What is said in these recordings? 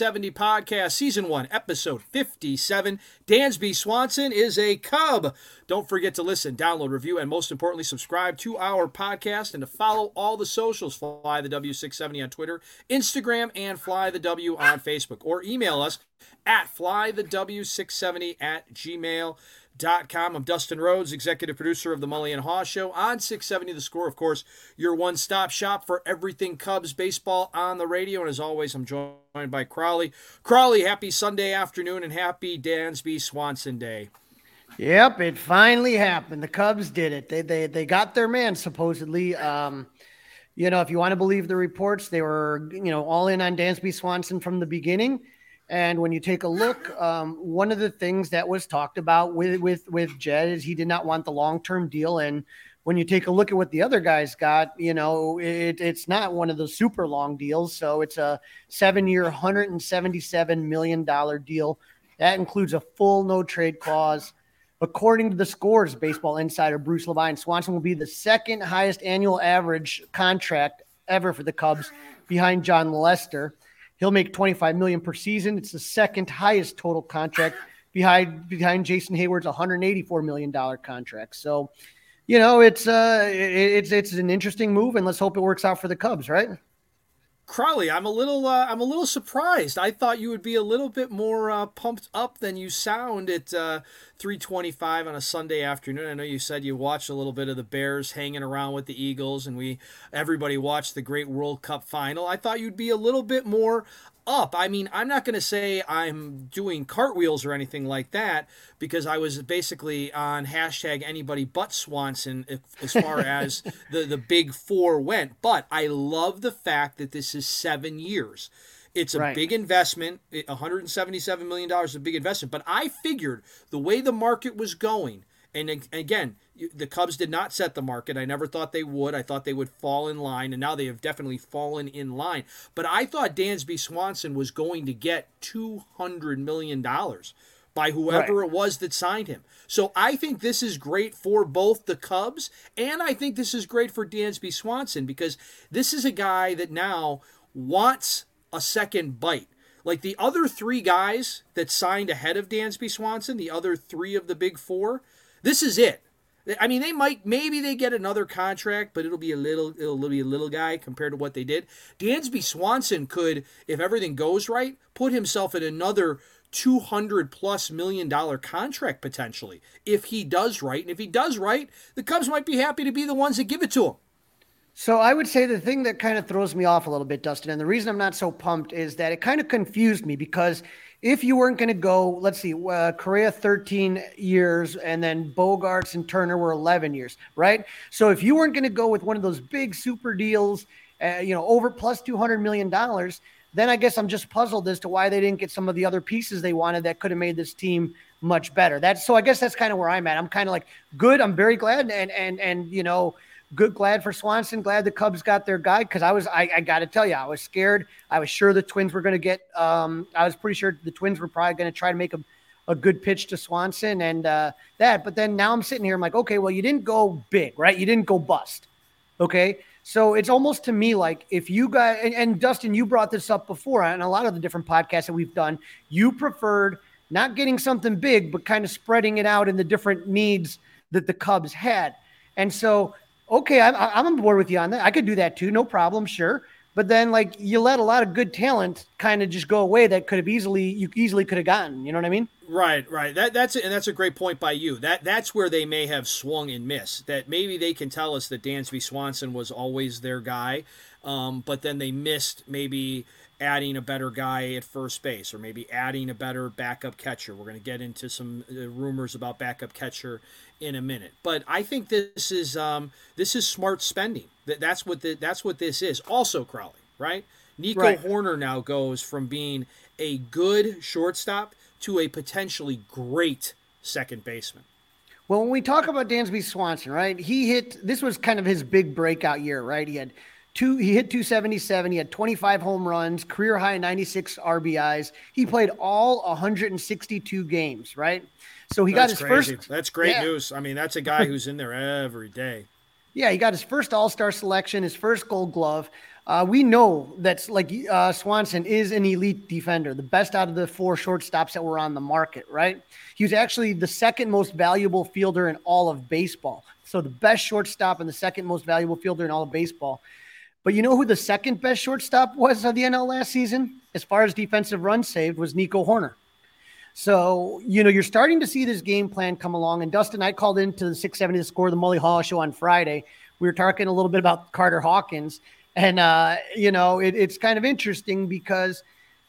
W670 podcast, season one, episode 57. Dansby Swanson is a Cub. Don't forget to listen, download, review, and most importantly, subscribe to our podcast and to follow all the socials. Fly the W670 on Twitter, Instagram, and Fly the W on Facebook. Or email us at flythew670 at gmail.com. Com. I'm Dustin Rhodes, executive producer of the Mully and Haugh Show on 670 The Score. Of course, your one stop shop for everything Cubs baseball on the radio. And as always, I'm joined by Crawly. Crawly, happy Sunday afternoon and happy Dansby Swanson Day. Yep, it finally happened. The Cubs did it. They they they got their man supposedly. Um, you know, if you want to believe the reports, they were you know all in on Dansby Swanson from the beginning. And when you take a look, um, one of the things that was talked about with with with Jed is he did not want the long term deal. And when you take a look at what the other guys got, you know, it, it's not one of the super long deals. So it's a seven year, hundred and seventy seven million dollar deal. That includes a full no trade clause. According to the scores, baseball insider Bruce Levine, Swanson will be the second highest annual average contract ever for the Cubs, behind Jon Lester. He'll make 25 million per season. It's the second highest total contract behind behind Jason Heyward's 184 million dollar contract. So, you know, it's uh it's it's an interesting move and let's hope it works out for the Cubs, right? Crawly, I'm a little uh, I'm a little surprised. I thought you would be a little bit more uh, pumped up than you sound at uh, 3:25 on a Sunday afternoon. I know you said you watched a little bit of the Bears hanging around with the Eagles, and we everybody watched the great World Cup final. I thought you'd be a little bit more up. I mean, I'm not going to say I'm doing cartwheels or anything like that because I was basically on hashtag anybody but Swanson as far as the, the big four went. But I love the fact that this is seven years. It's a right. big investment. $177 million is a big investment. But I figured the way the market was going, and again, the Cubs did not set the market. I never thought they would. I thought they would fall in line, and now they have definitely fallen in line. But I thought Dansby Swanson was going to get $200 million by whoever right. it was that signed him. So I think this is great for both the Cubs, and I think this is great for Dansby Swanson because this is a guy that now wants a second bite. Like the other three guys that signed ahead of Dansby Swanson, the other three of the big four, this is it. I mean, they might maybe they get another contract, but it'll be a little it'll be a little guy compared to what they did. Dansby Swanson could, if everything goes right, put himself in another 200 plus million dollar contract potentially if he does right. And if he does right, the Cubs might be happy to be the ones that give it to him. So I would say the thing that kind of throws me off a little bit, Dustin, and the reason I'm not so pumped is that it kind of confused me because if you weren't going to go, let's see, uh, Correa 13 years and then Bogaerts and Turner were 11 years, right? So if you weren't going to go with one of those big super deals, uh, you know, over plus $200 million, then I guess I'm just puzzled as to why they didn't get some of the other pieces they wanted that could have made this team much better. That's so I guess that's kind of where I'm at. I'm kind of like good. I'm very glad and and and you know good glad for Swanson. Glad the Cubs got their guy because I was I, I got to tell you I was scared. I was sure the Twins were going to get. Um, I was pretty sure the Twins were probably going to try to make a, a good pitch to Swanson and uh, that. But then now I'm sitting here. I'm like, okay, well you didn't go big, right? You didn't go bust. Okay, So it's almost to me like if you guys and, and, Dustin, you brought this up before on a lot of the different podcasts that we've done. You preferred not getting something big, but kind of spreading it out in the different needs that the Cubs had. And so, okay, I'm, I'm on board with you on that. I could do that too, no problem, sure. But then, like, you let a lot of good talent kind of just go away that could have easily you easily could have gotten. You know what I mean? Right, right. That that's and that's a great point by you. That that's where they may have swung and missed. That maybe they can tell us that Dansby Swanson was always their guy, um, but then they missed maybe adding a better guy at first base or maybe adding a better backup catcher. We're going to get into some uh, rumors about backup catcher in a minute. But I think this is um, this is smart spending. That that's what the, that's what this is. Also, Crawly, right? Nico right. Hoerner now goes from being a good shortstop to a potentially great second baseman. Well, when we talk about Dansby Swanson, right? He hit this was kind of his big breakout year, right? He had two he hit 277, he had 25 home runs, career high 96 RBIs. He played all 162 games, right? So he that's got his crazy. first. That's great yeah. news. I mean, that's a guy who's in there every day. Yeah, he got his first All Star selection, his first Gold Glove. Uh, we know that like uh, Swanson is an elite defender, the best out of the four shortstops that were on the market. Right? He was actually the second most valuable fielder in all of baseball. So the best shortstop and the second most valuable fielder in all of baseball. But you know who the second best shortstop was of the NL last season, as far as defensive runs saved, was Nico Hoerner. So, you know, you're starting to see this game plan come along. And Dustin, I called into the 670 to score the Mully Haugh show on Friday. We were talking a little bit about Carter Hawkins. And, uh, you know, it, it's kind of interesting because,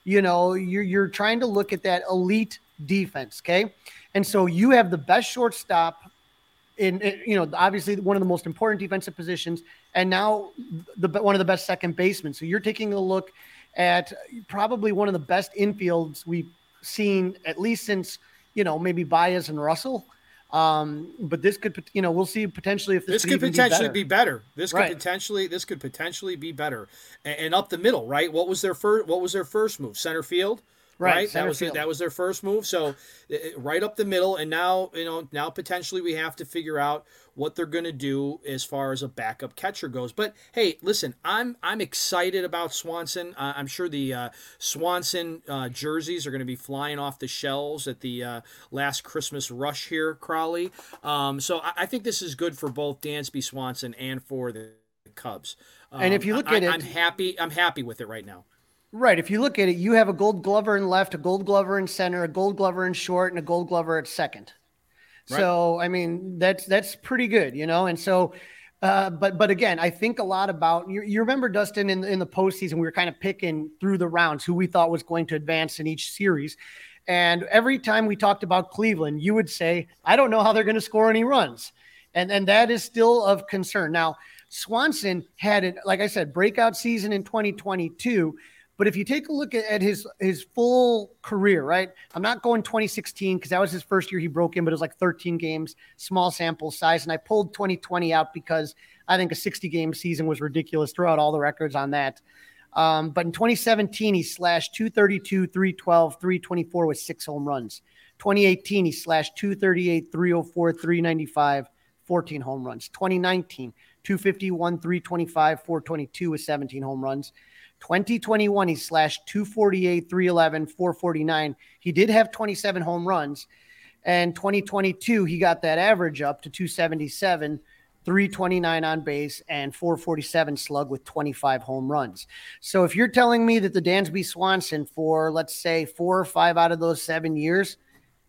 you know, you're, you're trying to look at that elite defense. Okay. And so you have the best shortstop in, in, you know, obviously one of the most important defensive positions, and now the one of the best second basemen. So you're taking a look at probably one of the best infields we've seen at least since you know maybe Baez and Russell. Um, but this could, you know, we'll see potentially if this, this could, could potentially be better. be better. This could potentially, this could potentially be better. And, and, up the middle, right? What was their first? What was their first move? Center field. Right, right? that was field. that was their first move. So right up the middle, and now you know now potentially we have to figure out what they're going to do as far as a backup catcher goes. But hey, listen, I'm I'm excited about Swanson. Uh, I'm sure the uh, Swanson uh, jerseys are going to be flying off the shelves at the uh, last Christmas rush here, Crawly. Um, so I, I, think this is good for both Dansby Swanson and for the Cubs. Um, and if you look I, at it, I'm happy. I'm happy with it right now. Right. If you look at it, you have a gold glover in left, a gold glover in center, a gold glover in short, and a gold glover at second. Right. So, I mean, that's that's pretty good, you know. And so, uh, but but again, I think a lot about you. You remember Dustin in in the postseason, we were kind of picking through the rounds who we thought was going to advance in each series. And every time we talked about Cleveland, you would say, "I don't know how they're going to score any runs," and and that is still of concern. Now, Swanson had it, like I said, breakout season in 2022 but if you take a look at, his his full career, right? I'm not going 2016 because that was his first year he broke in, but it was like 13 games, small sample size, and I pulled 2020 out because I think a 60 game season was ridiculous. Throw out all the records on that. Um, but in 2017, he slashed 232, 312, 324 with six home runs. 2018, he slashed 238, 304, 395, 14 home runs. 2019, 251, 325, 422 with 17 home runs. 2021, he slashed 248, 311, 449. He did have 27 home runs. And 2022, he got that average up to 277, 329 on base, and 447 slug with 25 home runs. So if you're telling me that the Dansby Swanson for, let's say, four or five out of those seven years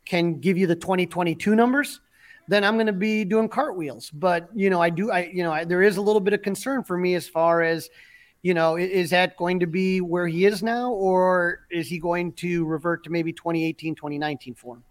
can give you the 2022 numbers, then I'm going to be doing cartwheels. But, you know, I do, I, you know, I, there is a little bit of concern for me as far as, you know, is that going to be where he is now, or is he going to revert to maybe 2018, 2019 form?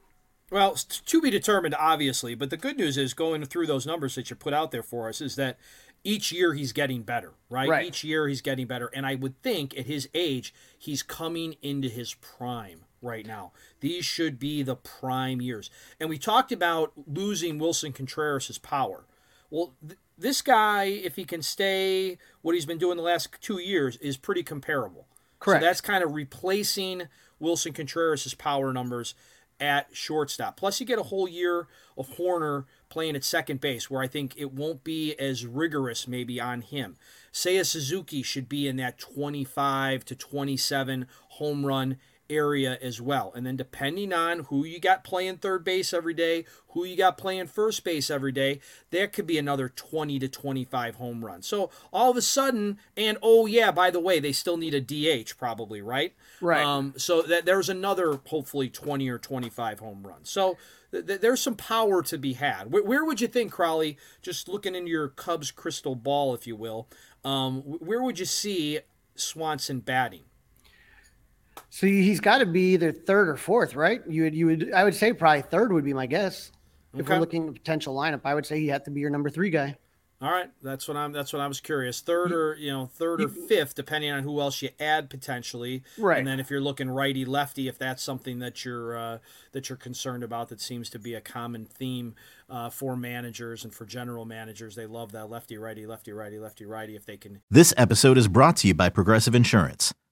Well, to be determined, obviously. But the good news is going through those numbers that you put out there for us is that each year he's getting better, right? right? Each year he's getting better. And I would think at his age, he's coming into his prime right now. These should be the prime years. And we talked about losing Wilson Contreras' power. Well, th- this guy, if he can stay what he's been doing the last two years, is pretty comparable. Correct. So that's kind of replacing Wilson Contreras' power numbers. at shortstop. Plus, you get a whole year of Hoerner playing at second base, where I think it won't be as rigorous maybe on him. Seiya Suzuki should be in that 25 to 27 home run area as well. And then depending on who you got playing third base every day, who you got playing first base every day, there could be another 20 to 25 home runs. So all of a sudden, and oh yeah, by the way, they still need a DH probably, right? Right. Um, so that there's another hopefully 20 or 25 home runs. So th- th- there's some power to be had. Where, where, would you think, Crawly, just looking into your Cubs crystal ball, if you will, um, where would you see Swanson batting? So he's got to be either third or fourth, right? You would, you would, I would say probably third would be my guess. If Okay. we're looking at potential lineup, I would say he had to be your number three guy. All right, that's what I'm. That's what I was curious. Third or you know, third or fifth, depending on who else you add potentially. Right. And then if you're looking righty lefty, if that's something that you're uh, that you're concerned about, that seems to be a common theme uh, for managers and for general managers. They love that lefty righty, lefty righty, lefty righty. If they can This episode is brought to you by Progressive Insurance.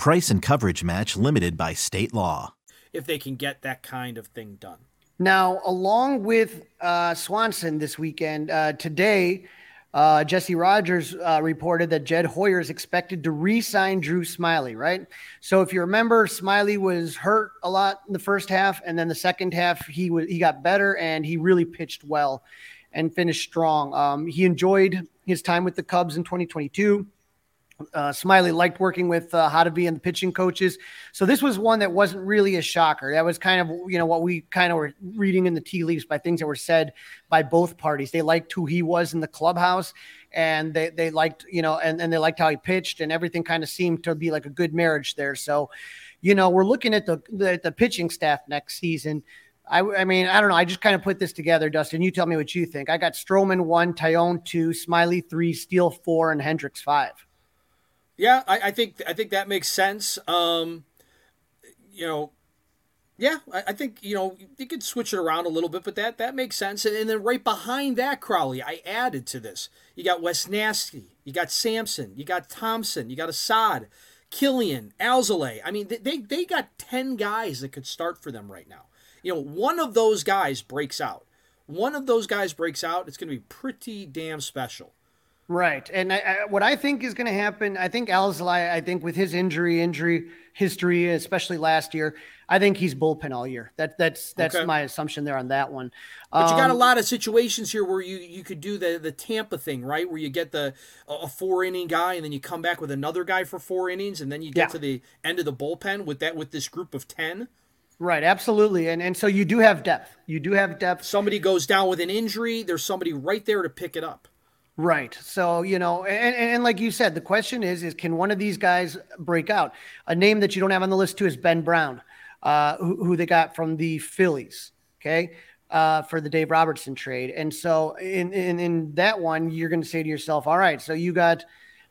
Price and coverage match limited by state law. if they can get that kind of thing done. Now, along with uh, Swanson this weekend, uh, today, uh, Jesse Rogers uh, reported that Jed Hoyer is expected to re sign Drew Smyly, right? So, if you remember, Smyly was hurt a lot in the first half, and then the second half, he, was, he got better and he really pitched well and finished strong. Um, he enjoyed his time with the Cubs in 2022. Uh, Smyly liked working with uh, Hottovy and the pitching coaches. So this was one that wasn't really a shocker. That was kind of, you know, what we kind of were reading in the tea leaves by things that were said by both parties. They liked who he was in the clubhouse and they, they liked, you know, and, and they liked how he pitched and everything kind of seemed to be like a good marriage there. So, you know, we're looking at the, the, the pitching staff next season. I, I mean, I don't know. I just kind of put this together, Dustin. You tell me what you think. I got Stroman one, Taillon two, Smyly three, Steele four, and Hendricks five. Yeah, I, I think I think that makes sense. Um, you know, yeah, I, I think you know you could switch it around a little bit, but that that makes sense. And, and then right behind that, Crawly, I added to this. You got Wesneski, you got Sampson, you got Thompson, you got Assad, Kilian, Alzolay. I mean, they, they they got ten guys that could start for them right now. You know, one of those guys breaks out. One of those guys breaks out. It's going to be pretty damn special. Right. And I, I, what I think is going to happen, I think Alzolay, I think with his injury, injury history, especially last year, I think he's bullpen all year. That that's that's Okay. my assumption there on that one. But you got a Um, lot of situations here where you you could do the the Tampa thing, right? Where you get the a four inning guy and then you come back with another guy for four innings and then you get Yeah. to the end of the bullpen with that with this group of ten. Right, absolutely. And and so you do have depth. You do have depth. Somebody goes down with an injury, there's somebody right there to pick it up. Right. So, you know, and, and, like you said, the question is, is can one of these guys break out? A name that you don't have on the list too is Ben Brown, uh, who, who they got from the Phillies. Okay. Uh, for the Dave Robertson trade. And so in, in, in that one, you're going to say to yourself, all right, so you got,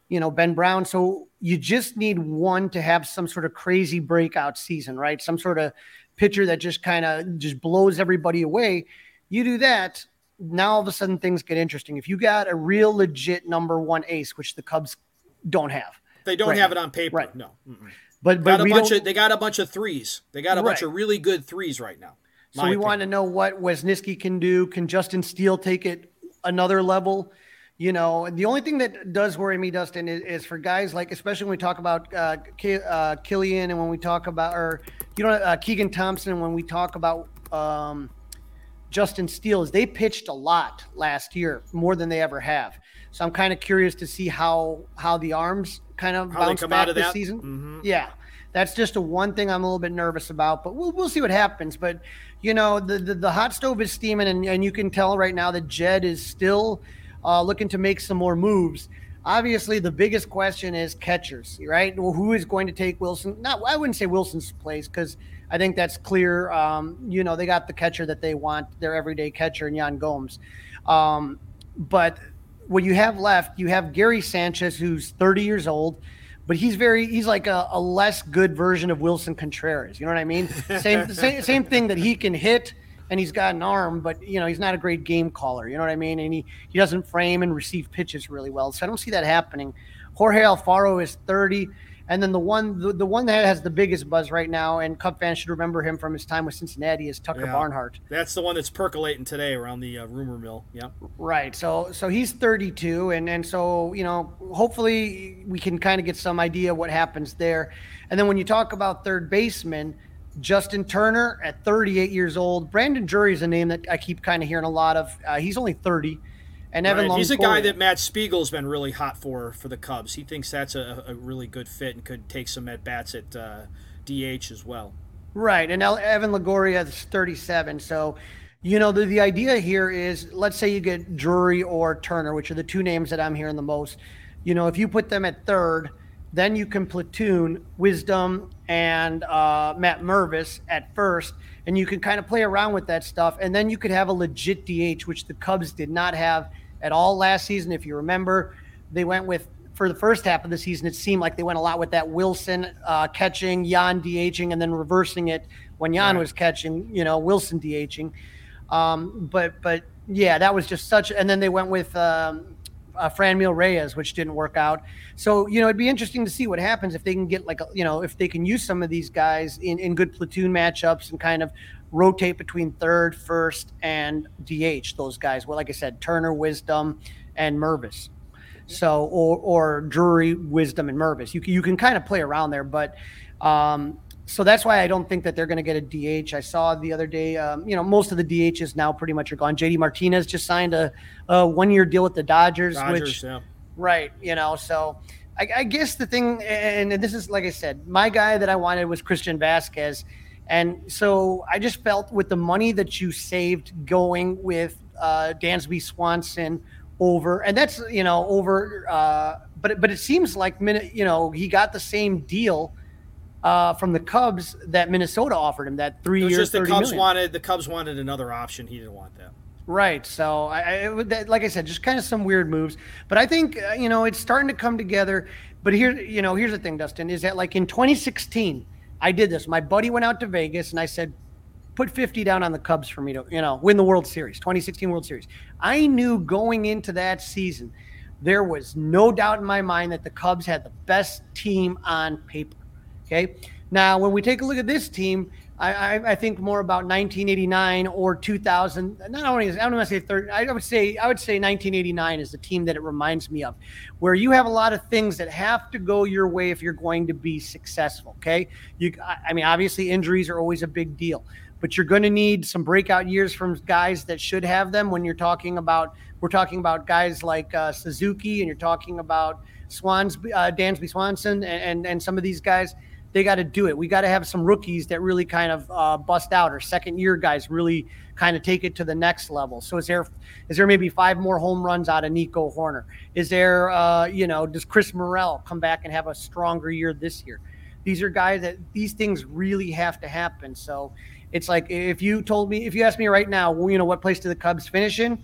you know, Ben Brown. So you just need one to have some sort of crazy breakout season, right? Some sort of pitcher that just kind of just blows everybody away. You do that, now all of a sudden things get interesting. If you got a real legit number one ace, which the Cubs don't have, They don't Right. have it on paper. Right. No. Mm-mm. but Got but a we bunch of they got a bunch of threes. They got a bunch of really good threes right now. so we want to know what Wesneski can do. Can Justin Steele take it another level? You know, the only thing that does worry me, Dustin, is, is for guys like, especially when we talk about uh, Ki- uh, Kilian and when we talk about, or you know, uh, Keegan Thompson, when we talk about um, Justin Steele, is they pitched a lot last year, more than they ever have. So I'm kind of curious to see how how the arms kind of How bounce come back out of this that? season. Mhm. Yeah, that's just a one thing I'm a little bit nervous about, but we'll we'll see what happens. But you know, the the, the hot stove is steaming, and, and you can tell right now that Jed is still uh, looking to make some more moves. Obviously, the biggest question is catchers, right? Well, who is going to take Wilson? Not, I wouldn't say Wilson's place because I think that's clear. Um, you know, they got the catcher that they want, their everyday catcher, and Yan Gomes. Um, but what you have left, you have Gary Sanchez, who's 30 years old, but he's very, he's like a, a less good version of Wilson Contreras. You know what I mean? Same, same, same thing that he can hit and he's got an arm, but you know he's not a great game caller. You know what I mean? And he he doesn't frame and receive pitches really well. So I don't see that happening. Jorge Alfaro is 30. And then the one the, the one that has the biggest buzz right now, and Cub fans should remember him from his time with Cincinnati, is Tucker yeah, Barnhart. That's the one that's percolating today around the uh, rumor mill. Yeah. Right. So so he's 32, and and so you know hopefully we can kind of get some idea what happens there. And then when you talk about third baseman, Justin Turner at 38 years old. Brandon Drury is a name that I keep kind of hearing a lot of. Uh, he's only 30. And Evan right. He's a guy that Matt Spiegel's been really hot for for the Cubs. He thinks that's a, a really good fit and could take some at bats at uh, DH as well. Right, and Evan Longoria is 37. So, you know, the, the idea here is let's say you get Drury or Turner, which are the two names that I'm hearing the most. You know, if you put them at third, then you can platoon Wisdom and uh, Matt Mervis at first, and you can kind of play around with that stuff. And then you could have a legit DH, which the Cubs did not have at all last season. If you remember, they went with for the first half of the season. It seemed like they went a lot with that Wilson uh, catching, Yan DHing, and then reversing it when Yan right. was catching. You know, Wilson DHing. Um, but but yeah, that was just such. And then they went with um, uh, Franmil Reyes, which didn't work out. So you know, it'd be interesting to see what happens if they can get like a, you know if they can use some of these guys in in good platoon matchups and kind of rotate between third, first, and DH. Those guys. Well, like I said, Turner, Wisdom, and Mervis. So or or Drury, Wisdom, and Mervis. You can, you can kind of play around there, but. Um, so that's why I don't think that they're going to get a DH. I saw the other day, um, you know, most of the DHs now pretty much are gone. JD Martinez just signed a, a one year deal with the Dodgers, Dodgers which, yeah. right, you know, so I, I, guess the thing, and this is like I said, my guy that I wanted was Christian Vázquez. And so I just felt with the money that you saved going with uh, Dansby Swanson over, and that's, you know, over, uh, but, but it seems like, you know, he got the same deal uh, from the Cubs that Minnesota offered him that three years. Just the Cubs million. wanted the Cubs wanted another option. He didn't want that. Right. So I, I that, like I said, just kind of some weird moves. But I think uh, you know it's starting to come together. But here, you know, here's the thing, Dustin, is that like in 2016, I did this. My buddy went out to Vegas and I said, put 50 down on the Cubs for me to, you know, win the World Series, 2016 World Series. I knew going into that season, there was no doubt in my mind that the Cubs had the best team on paper. Okay. Now, when we take a look at this team, I, I, I think more about 1989 or 2000. Not only is, I don't want to say 30. I would say I would say 1989 is the team that it reminds me of, where you have a lot of things that have to go your way if you're going to be successful. Okay. You. I mean, obviously injuries are always a big deal, but you're going to need some breakout years from guys that should have them. When you're talking about, we're talking about guys like uh, Suzuki, and you're talking about Swans, uh, Dansby Swanson, and, and and some of these guys they got to do it. We got to have some rookies that really kind of uh, bust out, or second year guys really kind of take it to the next level. So is there is there maybe five more home runs out of Nico Hoerner? Is there uh, you know does Chris Morel come back and have a stronger year this year? These are guys that these things really have to happen. So it's like if you told me if you asked me right now, well, you know what place do the Cubs finish in?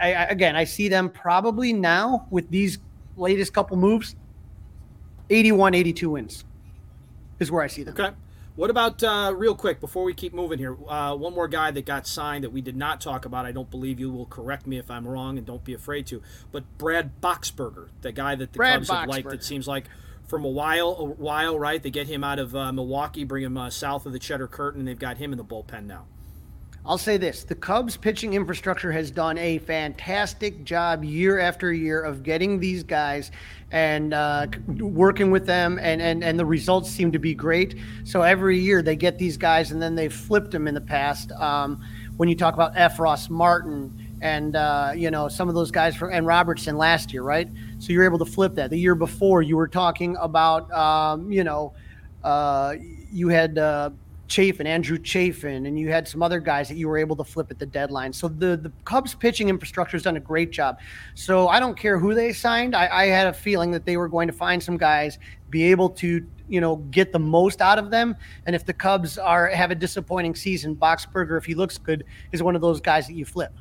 I, I, again, I see them probably now with these latest couple moves, 81, 82 wins is where I see them. Okay. What about uh, real quick before we keep moving here? Uh, one more guy that got signed that we did not talk about. I don't believe you will correct me if I'm wrong, and don't be afraid to. But Brad Boxberger, the guy that the Brad Cubs Boxberger. have liked, it seems like from a while, a while, right? They get him out of uh, Milwaukee, bring him uh, south of the Cheddar Curtain, and they've got him in the bullpen now. I'll say this the Cubs pitching infrastructure has done a fantastic job year after year of getting these guys and uh, working with them, and, and, and the results seem to be great. So every year they get these guys, and then they've flipped them in the past. Um, when you talk about Effross Martin and uh, you know some of those guys from and Robertson last year, right? So you're able to flip that. The year before, you were talking about um, you know uh, you had uh, Chafin, Andrew Chafin, and you had some other guys that you were able to flip at the deadline. So the the Cubs pitching infrastructure has done a great job. So I don't care who they signed. I, I had a feeling that they were going to find some guys, be able to you know get the most out of them. And if the Cubs are have a disappointing season, Boxberger, if he looks good, is one of those guys that you flip.